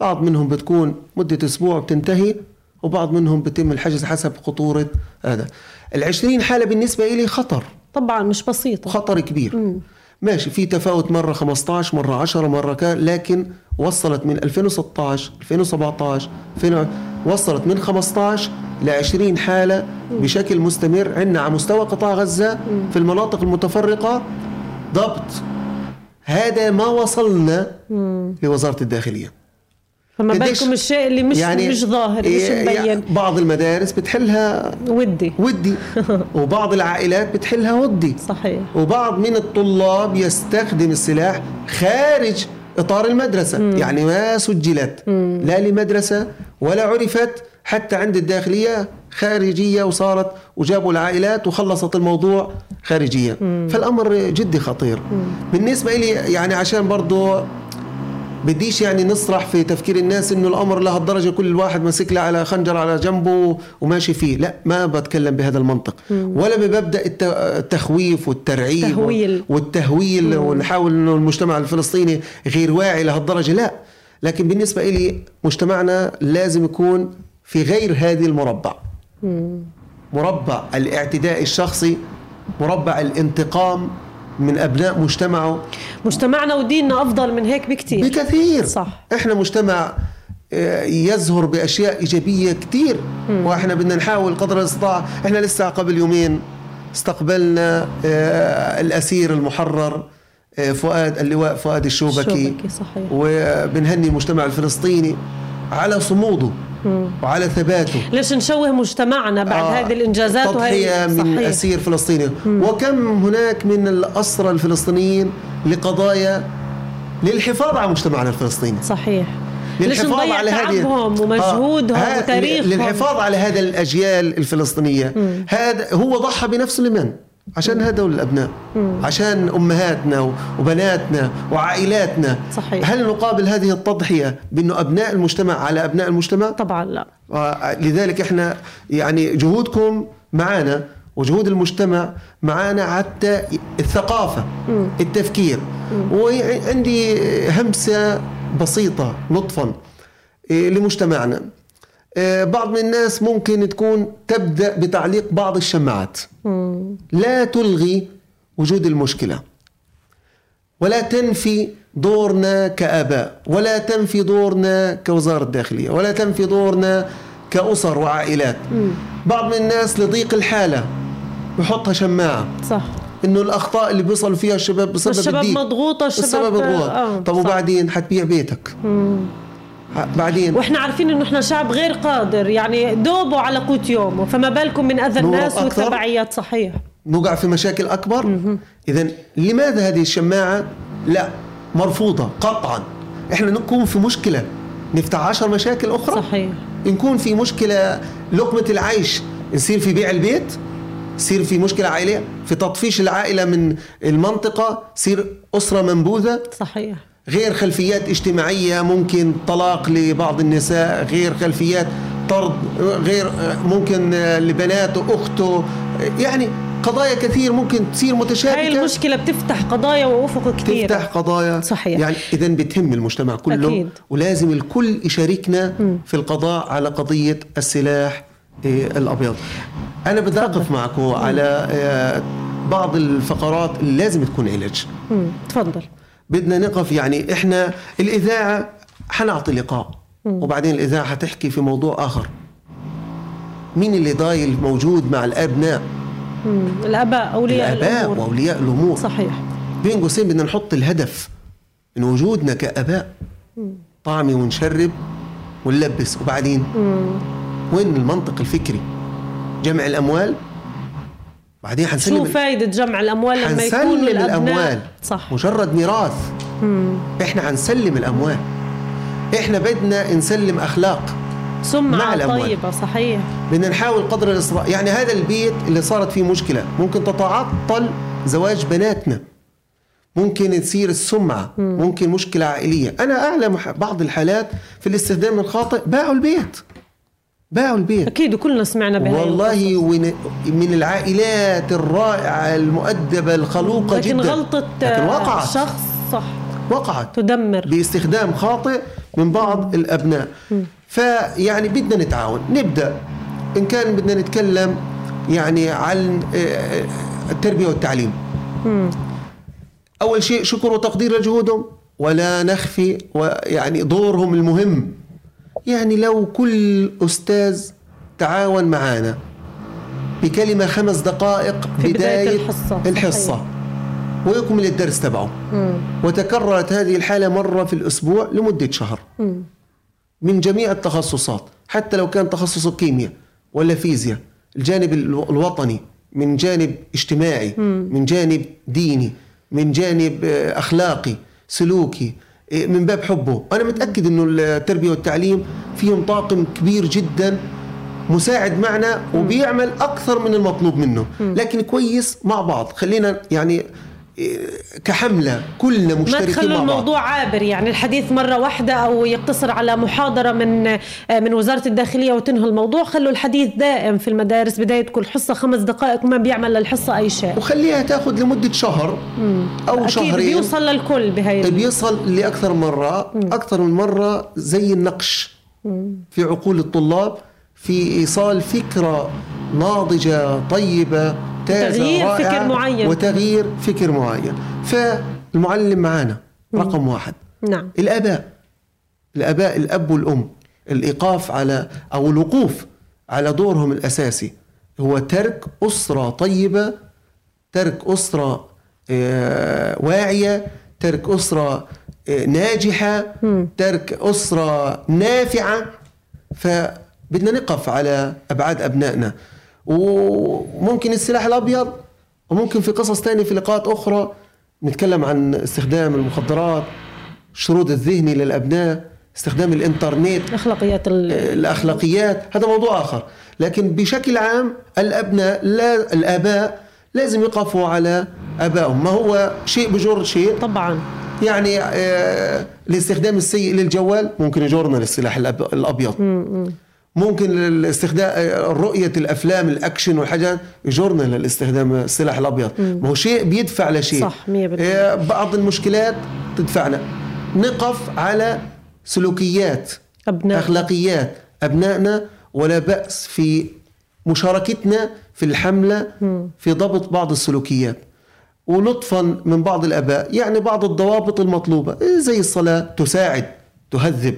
بعض منهم بتكون مدة أسبوع بتنتهي وبعض منهم بتم الحجز حسب خطورة هذا. العشرين حالة بالنسبة إلي خطر. طبعا مش بسيطة. خطر كبير. ماشي في تفاوت مرة 15 مرة 10 مرة كان لكن وصلت من 2016 2017 2000 وصلت من 15 ل 20 حالة بشكل مستمر. عندنا على مستوى قطاع غزة في المناطق المتفرقة ضبط. هذا ما وصلنا لوزارة الداخلية. فما بالكم الشيء اللي مش يعني مش ظاهر مش إيه- مبين. بعض المدارس بتحلها ودي. ودي. وبعض العائلات بتحلها ودي. صحيح. وبعض من الطلاب يستخدم السلاح خارج إطار المدرسة. مم. يعني ما سجلت. مم. لا لمدرسة ولا عرفت. حتى عند الداخلية خارجية وصارت. وجابوا العائلات وخلصت الموضوع خارجيا مم. فالأمر جدي خطير. مم. بالنسبة لي يعني عشان برضو بديش يعني نسرح في تفكير الناس إنه الأمر لهالدرجة كل واحد ماسك له على خنجر على جنبه وماشي فيه لا ما بتكلم بهذا المنطق مم. ولا بمبدأ التخويف والترعيب تهويل. والتهويل مم. ونحاول إنه المجتمع الفلسطيني غير واعي لهالدرجة لا لكن بالنسبة لي مجتمعنا لازم يكون في غير هذه المربع مم. مربع الاعتداء الشخصي مربع الانتقام من أبناء مجتمعه مجتمعنا وديننا أفضل من هيك بكثير بكثير. صح. إحنا مجتمع آه، يزهر بأشياء إيجابية كثير وإحنا بدنا نحاول قدر الاستطاعه إحنا لسه قبل يومين استقبلنا آه، الأسير المحرر آه، فؤاد اللواء فؤاد الشوبكي, الشوبكي صحيح. وبنهني المجتمع الفلسطيني على صموده. وعلى ثباته ليش نشوه مجتمعنا بعد آه هذه الإنجازات تضحيه من صحيح. أسير فلسطيني مم. وكم هناك من الأسرى الفلسطينيين لقضايا للحفاظ على مجتمعنا الفلسطيني صحيح للحفاظ على هذه ومجهودهم آه وتاريخهم للحفاظ على هذا الأجيال الفلسطينية مم. هذا هو ضحى بنفسه لمن؟ عشان هدول الابناء مم. عشان أمهاتنا وبناتنا وعائلاتنا صحيح. هل نقابل هذه التضحية بأنه أبناء المجتمع على أبناء المجتمع طبعا لا لذلك إحنا يعني جهودكم معنا وجهود المجتمع معنا حتى الثقافة مم. التفكير مم. وعندي همسة بسيطة لطفا إيه، لمجتمعنا آه، بعض من الناس ممكن تكون تبدأ بتعليق بعض الشماعات. لا تلغي وجود المشكلة. ولا تنفي دورنا كآباء. ولا تنفي دورنا كوزارة داخليه ولا تنفي دورنا كأسر وعائلات. بعض من الناس لضيق الحالة. بحطها شماعة. صح. إنه الأخطاء اللي بيوصل فيها الشباب بسبب الشباب مضغوطة الشباب الشباب مضغوط آه طب وبعدين حتبيع بيتك. مم. بعدين. وإحنا عارفين إنه إحنا شعب غير قادر يعني دوبوا على قوت يومه فما بالكم من أذى الناس والتبعيات صحيح. نوقع في مشاكل أكبر؟ اذا لماذا هذه الشماعة؟ لا مرفوضة قطعا. إحنا نكون في مشكلة. نفتح عشر مشاكل أخرى؟ صحيح. نكون في مشكلة لقمة العيش. نصير في بيع البيت؟ يصير في مشكلة عائلية؟ في تطفيش العائلة من المنطقة؟ يصير أسرة منبوذة؟ صحيح. غير خلفيات اجتماعية ممكن طلاق لبعض النساء غير خلفيات طرد غير ممكن لبناته أخته. يعني قضايا كثير ممكن تصير متشابكة. هاي المشكلة بتفتح قضايا وأفق كثير. تفتح قضايا. صحيح. يعني إذا بتهم المجتمع كله أكيد. ولازم الكل يشاركنا م. في القضاء على قضية السلاح إيه، الأبيض. أنا بدي أقف معكم على إيه، بعض الفقرات اللي لازم تكون علاج. تفضل. بدنا نقف يعني إحنا الإذاعة حنعطي لقاء وبعدين الإذاعة حتحكي في موضوع آخر. مين اللي ضايل موجود مع الأبناء؟ الأباء أولياء الأباء الأمور. وأولياء الأمور. صحيح. بين قوسين بدنا نحط الهدف من وجودنا كأباء. طعمي ونشرب ونلبس وبعدين؟ مم. وين المنطق الفكري؟ جمع الأموال؟ بعدين حنسلم شو فايدة جمع الأموال لما يكون الأموال. صح. مجرد ميراث. مم. إحنا حنسلم الأموال. إحنا بدنا نسلم أخلاق سمعة طيبة صحيح. بدنا نحاول قدر الإصرار يعني هذا البيت اللي صارت فيه مشكلة. ممكن تتعطل زواج بناتنا. ممكن تصير السمعة. مم. ممكن مشكلة عائلية. أنا أعلم بعض الحالات في الاستخدام الخاطئ. باعوا البيت. باعوا البيت. أكيد وكلنا سمعنا بهاي والله من العائلات الرائعة المؤدبة الخلوقة لكن جدا. لكن غلطة لكن وقعت. شخص صح. وقعت. تدمر. باستخدام خاطئ من بعض. الأبناء. فيعني بدنا نتعاون. نبدأ. إن كان بدنا نتكلم يعني عن آه، آه، التربية والتعليم. مم. أول شيء شكر وتقدير لجهودهم. ولا نخفي ويعني دورهم المهم. يعني لو كل أستاذ تعاون معنا بكلمة خمس دقائق في بداية, بداية الحصة, الحصة ويكمل الدرس تبعه مم. وتكررت هذه الحالة مرة في الأسبوع لمدة شهر مم. من جميع التخصصات حتى لو كان تخصص كيمياء ولا فيزياء الجانب الوطني من جانب اجتماعي مم. من جانب ديني من جانب آه، أخلاقي سلوكي من باب حبه. أنا متأكد إنه التربية والتعليم فيهم طاقم كبير جدا مساعد معنا وبيعمل أكثر من المطلوب منه. لكن كويس مع بعض. خلينا يعني كحملة كلنا ما مشتركين تخلوا مع بعض. الموضوع عابر يعني الحديث مرة واحدة أو يقتصر على محاضرة من من وزارة الداخلية وتنهي الموضوع خلوا الحديث دائم في المدارس بداية كل حصة خمس دقائق وما بيعمل للحصة أي شيء. وخليها تأخذ لمدة شهر أو أكيد شهرين. بيوصل للكل بهاي بيصل لأكثر مرة أكثر من مرة زي النقش في عقول الطلاب. في إيصال فكرة ناضجة طيبة تازة وتغيير رائعة فكر معين. وتغيير فكر معين. فالمعلم معانا رقم واحد. نعم. الأباء. الأباء الأب والأم. الإيقاف على أو الوقوف على دورهم الأساسي. هو ترك أسرة طيبة ترك أسرة آه، واعية ترك أسرة آه، ناجحة ترك أسرة نافعة. فبدنا نقف على أبعاد أبنائنا. وممكن السلاح الأبيض وممكن في قصص تانية في لقاءات أخرى نتكلم عن استخدام المخدرات الشرود الذهني للأبناء استخدام الإنترنت أخلاقيات ال... الأخلاقيات. هذا موضوع آخر. لكن بشكل عام الأبناء لا الآباء لازم يقفوا على آبائهم. ما هو شيء بجر شيء؟ طبعا. يعني آه، الاستخدام السيء للجوال ممكن يجرنا للسلاح الأب- الأبيض. ممكن الاستخدام رؤية الأفلام الأكشن والحاجات يجرنا للاستخدام السلاح الأبيض. ما هو شيء بيدفع لشيء صح، مية بالمية. آه، بعض المشكلات تدفعنا. نقف على سلوكيات أبناء. أخلاقيات أبنائنا ولا بأس في مشاركتنا في الحملة في ضبط بعض السلوكيات. ولطفا من بعض الآباء يعني بعض الضوابط المطلوبة. إيه زي الصلاة تساعد تهذب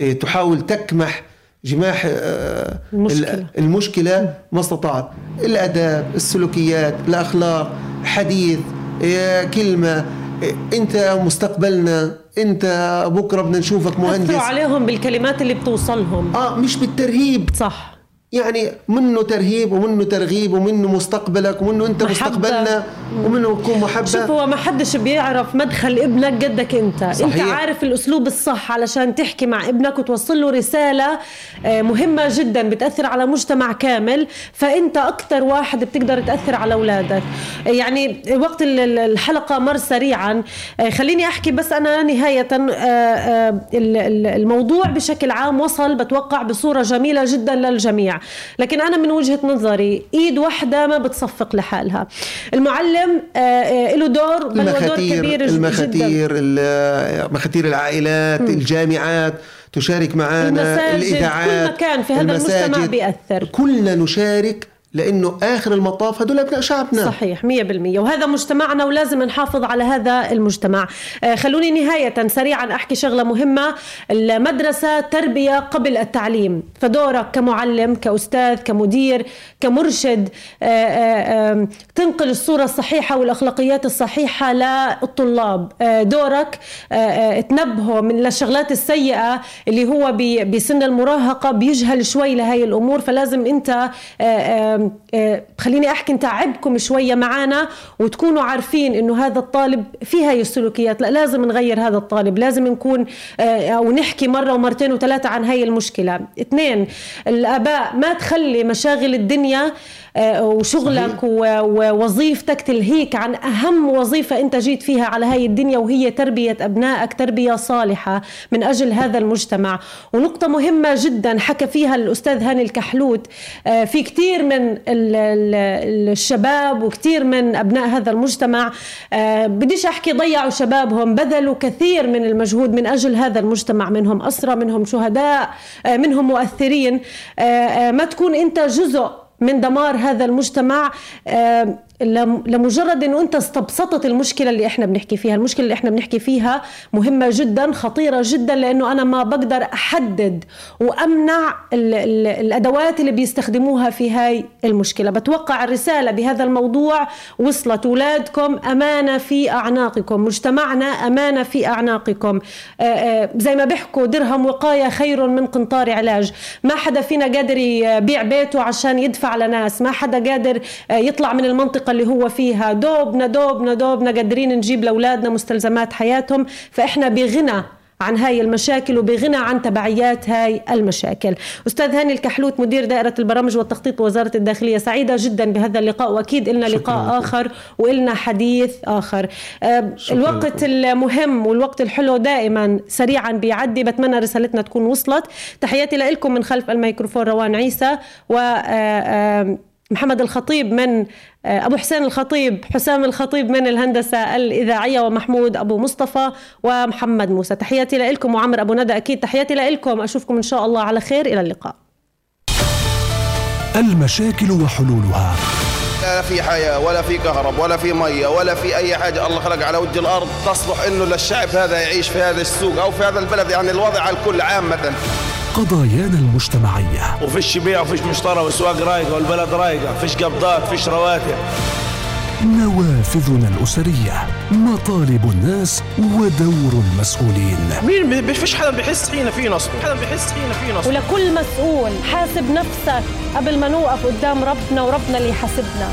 إيه تحاول تكمح جماح آه، المشكلة. ال- المشكلة ما استطاعت. الأداب السلوكيات الأخلاق حديث إيه كلمة. إيه أنت مستقبلنا أنت بكرة بدنا نشوفك مهندس. عليهم بالكلمات اللي بتوصلهم. آه مش بالترهيب. صح. يعني منه ترهيب ومنه ترغيب ومنه مستقبلك ومنه انت محبة. مستقبلنا ومنه تكون محبة. شوف هو ما حدش بيعرف مدخل ابنك قدك انت. صحيح. انت عارف الأسلوب الصح علشان تحكي مع ابنك وتوصل له رسالة آه، مهمة جدا بتأثر على مجتمع كامل. فأنت أكثر واحد بتقدر تأثر على أولادك. آه، يعني وقت ال- ال- الحلقة مر سريعا. آه، خليني أحكي بس أنا نهاية. ال- ال- الموضوع بشكل عام وصل بتوقع بصورة جميلة جدا للجميع. لكن أنا من وجهة نظري إيد واحدة ما بتصفق لحالها المعلم آه، آه، له دور بل دور كبير المخاتير جدا مخاتير العائلات الجامعات تشارك معنا المساجد، الإذاعات كل مكان في هذا المجتمع. بيأثر. كلنا نشارك لأنه آخر المطاف هدول أبناء شعبنا. صحيح مية بالمية. وهذا مجتمعنا ولازم نحافظ على هذا المجتمع. آه، خلوني نهاية سريعا أحكي شغلة مهمة. المدرسة تربية قبل التعليم. فدورك كمعلم كأستاذ كمدير كمرشد آه، آه، تنقل الصورة الصحيحة والأخلاقيات الصحيحة للطلاب. دورك تنبهه من الشغلات السيئة اللي هو بسن المراهقة بيجهل شوي لهي الأمور. فلازم آه، خليني أحكي نتعبكم شوية معانا وتكونوا عارفين أنه هذا الطالب في هاي السلوكيات لا لازم نغير هذا الطالب لازم نكون آه، أو نحكي مرة ومرتين وثلاثة عن هاي المشكلة. اثنين الآباء ما تخلي مشاغل الدنيا آه، وشغلك و- ووظيفتك تلهيك عن أهم وظيفة أنت جيت فيها على هاي الدنيا وهي تربية أبنائك تربية صالحة من أجل هذا المجتمع. ونقطة مهمة جدا حكى فيها الأستاذ هاني الكحلوت آه، في كثير من ال- ال- الشباب وكثير من أبناء هذا المجتمع آه، بديش أحكي ضيعوا شبابهم بذلوا كثير من المجهود من أجل هذا المجتمع منهم أسرى منهم شهداء آه، منهم مؤثرين. آه، آه، ما تكون أنت جزء من دمار هذا المجتمع آه، لمجرد انه أنت استبسطت المشكلة اللي إحنا بنحكي فيها، المشكلة اللي إحنا بنحكي فيها مهمة جدا خطيرة جدا لأنه أنا ما بقدر أحدد وأمنع ال ال الأدوات اللي بيستخدموها في هاي المشكلة، بتوقع الرسالة بهذا الموضوع وصلت. اولادكم أمانة في أعناقكم، مجتمعنا أمانة في أعناقكم، آه، آه، زي ما بيحكوا درهم وقاية خير من قنطار علاج، ما حدا فينا قادر يبيع بيته عشان يدفع لناس، ما حدا قادر آه، يطلع من المنطقة المنطقة اللي هو فيها. دوبنا دوبنا دوبنا قادرين نجيب لأولادنا مستلزمات حياتهم فإحنا بغنى عن هاي المشاكل وبغنى عن تبعيات هاي المشاكل. أستاذ هاني الكحلوت مدير دائرة البرامج والتخطيط بوزارة الداخلية سعيدة جدا بهذا اللقاء وأكيد إلنا لقاء لكم. آخر وإلنا حديث آخر. الوقت لكم. المهم والوقت الحلو دائما سريعا بيعدي. بتمنى رسالتنا تكون وصلت. تحياتي لكم من خلف الميكروفون روان عيسى. و محمد الخطيب من آه، أبو حسين الخطيب حسام الخطيب من الهندسة الإذاعية ومحمود أبو مصطفى ومحمد موسى. تحياتي لكم وعمر أبو ندى أكيد. تحياتي لكم أشوفكم إن شاء الله على خير. إلى اللقاء. المشاكل وحلولها. لا في حياة ولا في كهرب ولا في مية ولا في أي حاجة. الله خلق على وجه الأرض تصلح إنه للشعب هذا يعيش في هذا السوق أو في هذا البلد. يعني الوضع على الكل عامة قضايانا المجتمعية. وفيش بيع وفيش مشترى والسواق رايقة والبلد رايقة فيش قبضات فيش رواتب. نوافذنا الأسرية مطالب الناس ودور المسؤولين. مين فيش حدا بيحس حين في نصب حدا بيحس حين في نصب. ولكل مسؤول حاسب نفسك قبل ما نوقف قدام ربنا وربنا اللي يحاسبنا.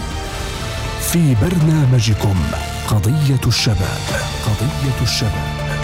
في برنامجكم قضية الشباب قضية الشباب.